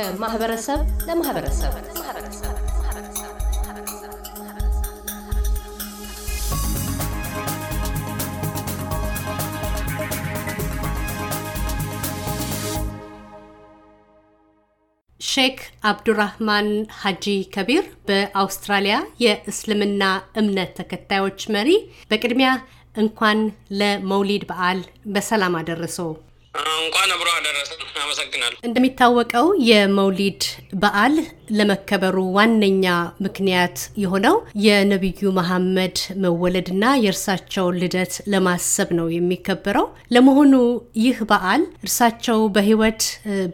ከማህበረሰብ ለማህበረሰብ ሼክ አብዱራህማን ሀጂ ከቢር በአውስትራሊያ የእስልምና እምነት ተከታዮች መሪ፣ በቅድሚያ እንኳን ለመውሊድ በዓል በሰላም አደረሰው። እንኳን አብሮ አደረሰን። አመሰግናለሁ። እንደሚታወቀው የመውሊድ በዓል ለመከበሩ ዋነኛ ምክንያት የሆነው የነቢዩ መሐመድ መወለድና የእርሳቸውን ልደት ለማሰብ ነው የሚከበረው። ለመሆኑ ይህ በዓል እርሳቸው በሕይወት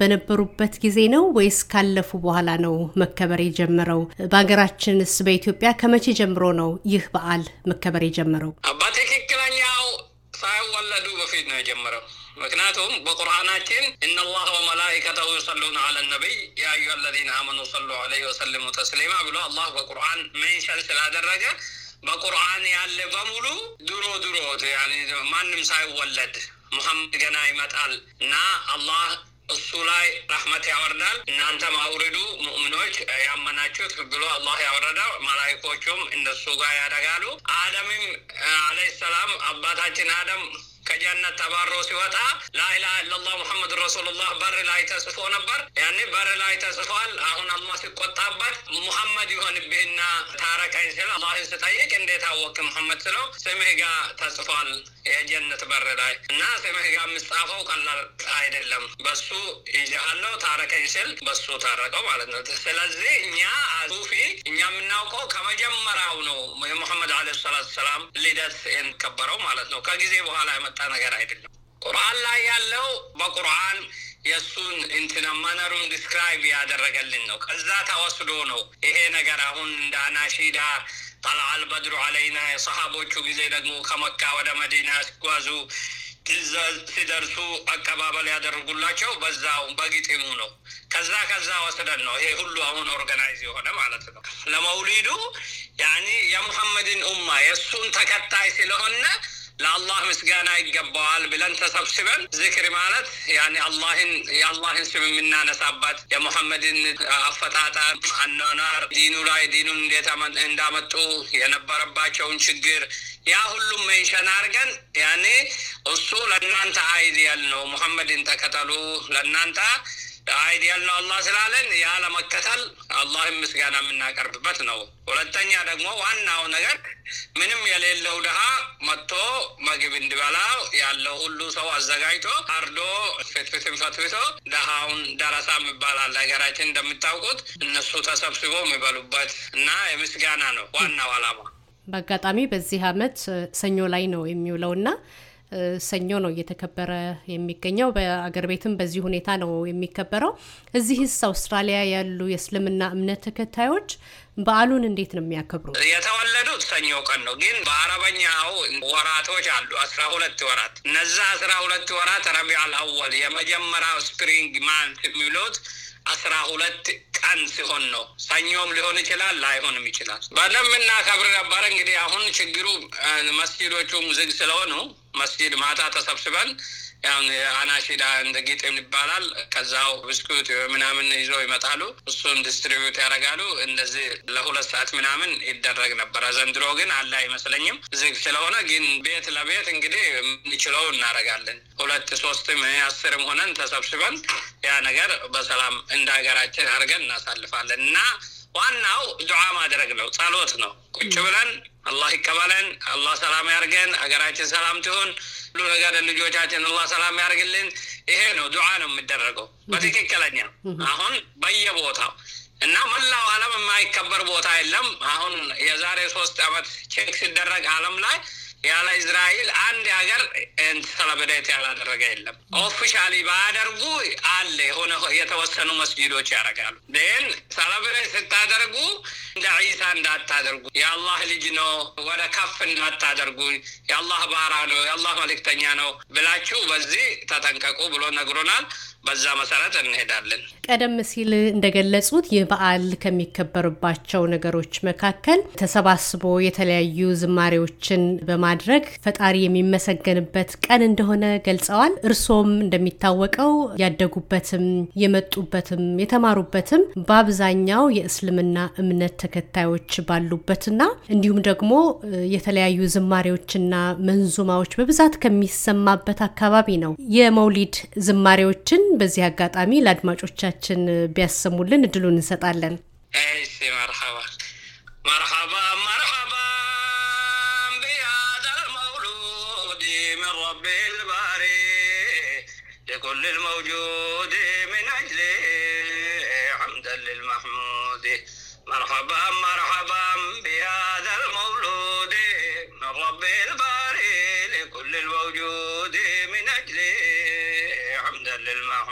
በነበሩበት ጊዜ ነው ወይስ ካለፉ በኋላ ነው መከበር የጀመረው? በሀገራችንስ በኢትዮጵያ ከመቼ ጀምሮ ነው ይህ በዓል መከበር የጀመረው? በትክክለኛው ሳይወለዱ በፊት ነው የጀመረው። ምክንያቱም በቁርአናችን እነላህ ወመላኢከተሁ ዩሰሉነ አለ ነቢይ ያ አዩሃ አለዚነ አመኑ ሰሉ ዐለይሂ ወሰልሙ ተስሊማ ብሎ አላህ በቁርአን ሜንሸን ስላደረገ በቁርአን ያለ በሙሉ ድሮ ድሮ ማንም ሳይወለድ ሙሐመድ ገና ይመጣል እና አላህ እሱ ላይ ረህመት ያወርዳል። እናንተም አውርዱ ሙእሚኖች ያመናችሁት ብሎ አላህ ያወረዳው። መላይኮቹም እነሱ ጋር ያደጋሉ። አደምም አለይሂ ሰላም አባታችን አደም ከጀነት ተባሮ ሲወጣ ላኢላሃ ኢለላህ ሙሐመድ ረሱሉላህ በር ላይ ተጽፎ ነበር። ያኔ በር ላይ ተጽፏል። አሁን አላህ ሲቆጣበት ሙሐመድ ይሆንብህና ታረቀኝ ስለ አላህን ስጠይቅ እንዴት አወቅ ሙሐመድ ስለው ስምህ ጋር ተጽፏል የጀነት በር ላይ እና ስምህ ጋር የምጻፈው ቀላል አይደለም። በሱ ይዣሃለው ታረቀኝ ስል በሱ ታረቀው ማለት ነው። ስለዚህ እኛ ሱፊ እኛ የምናውቀው ከመጀመሪያው ነው የሙሐመድ ዓለይሂ ሰላቱ ሰላም ልደት የሚከበረው ማለት ነው። ከጊዜ በኋላ የመጣ ነገር አይደለም። ቁርአን ላይ ያለው በቁርአን የእሱን እንትና መነሩን describe ያደረገልን ነው። ከዛ ተወስዶ ነው ይሄ ነገር አሁን እንደ አናሺዳ طلع البدر علينا የሰሃቦቹ ጊዜ ደግሞ ከመካ ወደ መዲና ሲጓዙ ሲደርሱ አቀባበል ያደርጉላቸው በዛው በግጥሙ ነው። ከዛ ከዛ ወስደን ነው ይሄ ሁሉ አሁን organize የሆነ ማለት ነው። ለመውሊዱ يعني የሙሐመድን ኡማ የእሱን ተከታይ ስለሆነ ለአላህ ምስጋና ይገባዋል ብለን ተሰብስበን ዝክር ማለት ያኔ አላህን የአላህን ስም የምናነሳባት የሙሐመድን አፈጣጠር፣ አኗኗር፣ ዲኑ ላይ ዲኑን እንዴት እንዳመጡ የነበረባቸውን ችግር ያ ሁሉም mention አድርገን ያኔ እሱ ለእናንተ ideal ነው፣ ሙሐመድን ተከተሉ ለእናንተ ideal ነው አላህ ስላለን ያ ለመከተል አላህን ምስጋና የምናቀርብበት ነው። ሁለተኛ ደግሞ ዋናው ነገር ምንም የሌለው ድሃ መጥቶ ምግብ እንዲበላ ያለው ሁሉ ሰው አዘጋጅቶ አርዶ ፍትፍትን ፈትፍቶ ድሃውን ደረሳ የሚባላል ሀገራችን እንደምታውቁት እነሱ ተሰብስቦ የሚበሉበት እና የምስጋና ነው ዋናው ዓላማ። በአጋጣሚ በዚህ አመት ሰኞ ላይ ነው የሚውለውና ሰኞ ነው እየተከበረ የሚገኘው። በአገር ቤትም በዚህ ሁኔታ ነው የሚከበረው። እዚህስ አውስትራሊያ ያሉ የእስልምና እምነት ተከታዮች በዓሉን እንዴት ነው የሚያከብሩ? የተወለዱት ሰኞ ቀን ነው። ግን በአረበኛው ወራቶች አሉ አስራ ሁለት ወራት። እነዛ አስራ ሁለት ወራት ረቢዑል አወል የመጀመሪያው ስፕሪንግ ማንት የሚሉት አስራ ሁለት ቀን ሲሆን ነው። ሰኞም ሊሆን ይችላል፣ ላይሆንም ይችላል። በደንብ እናከብር ነበር። እንግዲህ አሁን ችግሩ መስጂዶቹም ዝግ ስለሆኑ መስጂድ ማታ ተሰብስበን አናሺዳ እንደ ግጥም ይባላል። ከዛው ብስኩት ምናምን ይዘው ይመጣሉ። እሱን distribute ያደርጋሉ። እንደዚህ ለሁለት ሰዓት ምናምን ይደረግ ነበረ። ዘንድሮ ግን አለ አይመስለኝም ዝግ ስለሆነ፣ ግን ቤት ለቤት እንግዲህ የምንችለው እናደርጋለን። ሁለት ሶስትም አስርም ሆነን ተሰብስበን ያ ነገር በሰላም እንደ ሀገራችን አድርገን እናሳልፋለን እና ዋናው ዱዓ ማድረግ ነው፣ ጸሎት ነው። ቁጭ ብለን አላህ ይቀበለን፣ አላህ ሰላም ያርገን፣ ሀገራችን ሰላም ትሆን፣ ሁሉ ነገር ልጆቻችን አላህ ሰላም ያርግልን። ይሄ ነው ዱዓ ነው የሚደረገው በትክክለኛ አሁን በየቦታው እና መላው ዓለም የማይከበር ቦታ የለም። አሁን የዛሬ ሶስት ዓመት check ሲደረግ ዓለም ላይ ያለ እስራኤል አንድ ሀገር celebrate ያላደረገ የለም። officially ባያደርጉ አለ የሆነ የተወሰኑ መስጂዶች ያደርጋሉ። ግን celebrate ስታደርጉ እንደ ዒሳ እንዳታደርጉ፣ የአላህ ልጅ ነው ወደ ከፍ እንዳታደርጉ፣ የአላህ ባሪያ ነው የአላህ መልእክተኛ ነው ብላችሁ በዚህ ተጠንቀቁ ብሎ ነግሮናል። በዛ መሰረት እንሄዳለን። ቀደም ሲል እንደገለጹት ይህ በዓል ከሚከበርባቸው ነገሮች መካከል ተሰባስቦ የተለያዩ ዝማሬዎችን በማድረግ ፈጣሪ የሚመሰገንበት ቀን እንደሆነ ገልጸዋል። እርሶም እንደሚታወቀው ያደጉበትም የመጡበትም የተማሩበትም በአብዛኛው የእስልምና እምነት ተከታዮች ባሉበትና እንዲሁም ደግሞ የተለያዩ ዝማሬዎችና መንዙማዎች በብዛት ከሚሰማበት አካባቢ ነው። የመውሊድ ዝማሬዎችን በዚህ አጋጣሚ ለአድማጮቻችን ቢያሰሙልን እድሉን እንሰጣለን። መርሐባ መርሐባ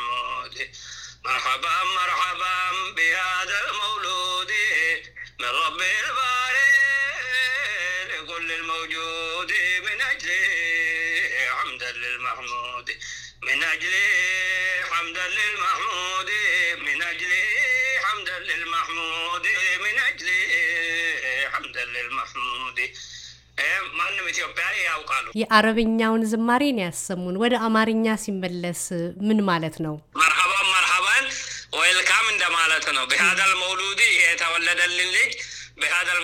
للمحمود مرحبا مرحبا بهذا المولود. من رب الباري لكل الموجود. من أجل حمدا للمحمود. من أجل حمدا للمحمود. من أجل حمدا للمحمود. من أجل حمدا للمحمود. ማንም ኢትዮጵያዊ ያውቃሉ። የአረብኛውን ዝማሬን ያሰሙን። ወደ አማርኛ ሲመለስ ምን ማለት ነው? መርሐባን መርሐባን ዌልካም እንደማለት ነው። ቢሃደል መውሉዲ የተወለደልን ልጅ ቢሃደል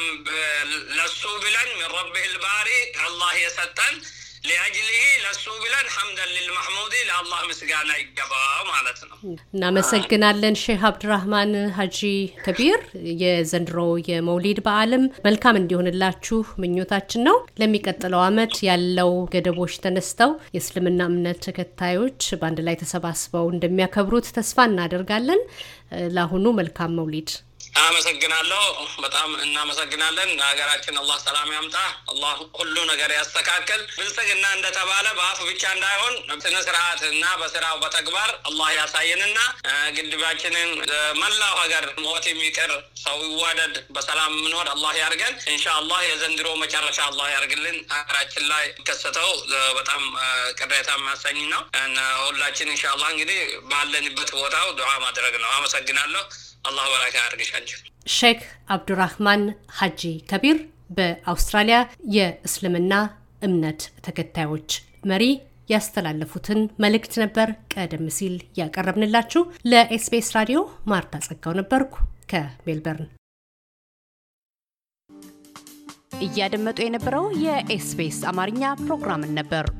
ለሱ ብለን ረቢህ ልባሪ አላህ የሰጠን ሊአጅሊህ ለሱ ብለን ሐምደን ልልማሕሙዲ ለአላህ ምስጋና ይገባው ማለት ነው። እናመሰግናለን ሼህ አብድራህማን ሀጂ ከቢር። የዘንድሮ የመውሊድ በዓልም መልካም እንዲሆንላችሁ ምኞታችን ነው። ለሚቀጥለው ዓመት ያለው ገደቦች ተነስተው የእስልምና እምነት ተከታዮች በአንድ ላይ ተሰባስበው እንደሚያከብሩት ተስፋ እናደርጋለን። ለአሁኑ መልካም መውሊድ። አመሰግናለሁ። በጣም እናመሰግናለን። ሀገራችን አላህ ሰላም ያምጣ። አላህ ሁሉ ነገር ያስተካከል። ብልጽግና እንደተባለ በአፍ ብቻ እንዳይሆን ስነ ስርዓት እና በስራው በተግባር አላህ ያሳየንና ግድባችንን መላው ሀገር ሞት የሚቀር ሰው ይዋደድ፣ በሰላም ምኖር አላህ ያርገን። ኢንሻአላህ የዘንድሮ መጨረሻ አላህ ያርግልን። ሀገራችን ላይ የሚከሰተው በጣም ቅሬታ የሚያሰኝ ነው። ሁላችን ኢንሻአላህ እንግዲህ ባለንበት ቦታው ዱዓ ማድረግ ነው። አመሰግናለሁ። አላህ በረካ ያድርግሻቸው። ሼክ አብዱራህማን ሀጂ ከቢር በአውስትራሊያ የእስልምና እምነት ተከታዮች መሪ ያስተላለፉትን መልእክት ነበር ቀደም ሲል ያቀረብንላችሁ። ለኤስቢኤስ ራዲዮ ማርታ ጸጋው ነበርኩ ከሜልበርን። እያደመጡ የነበረው የኤስቢኤስ አማርኛ ፕሮግራምን ነበር።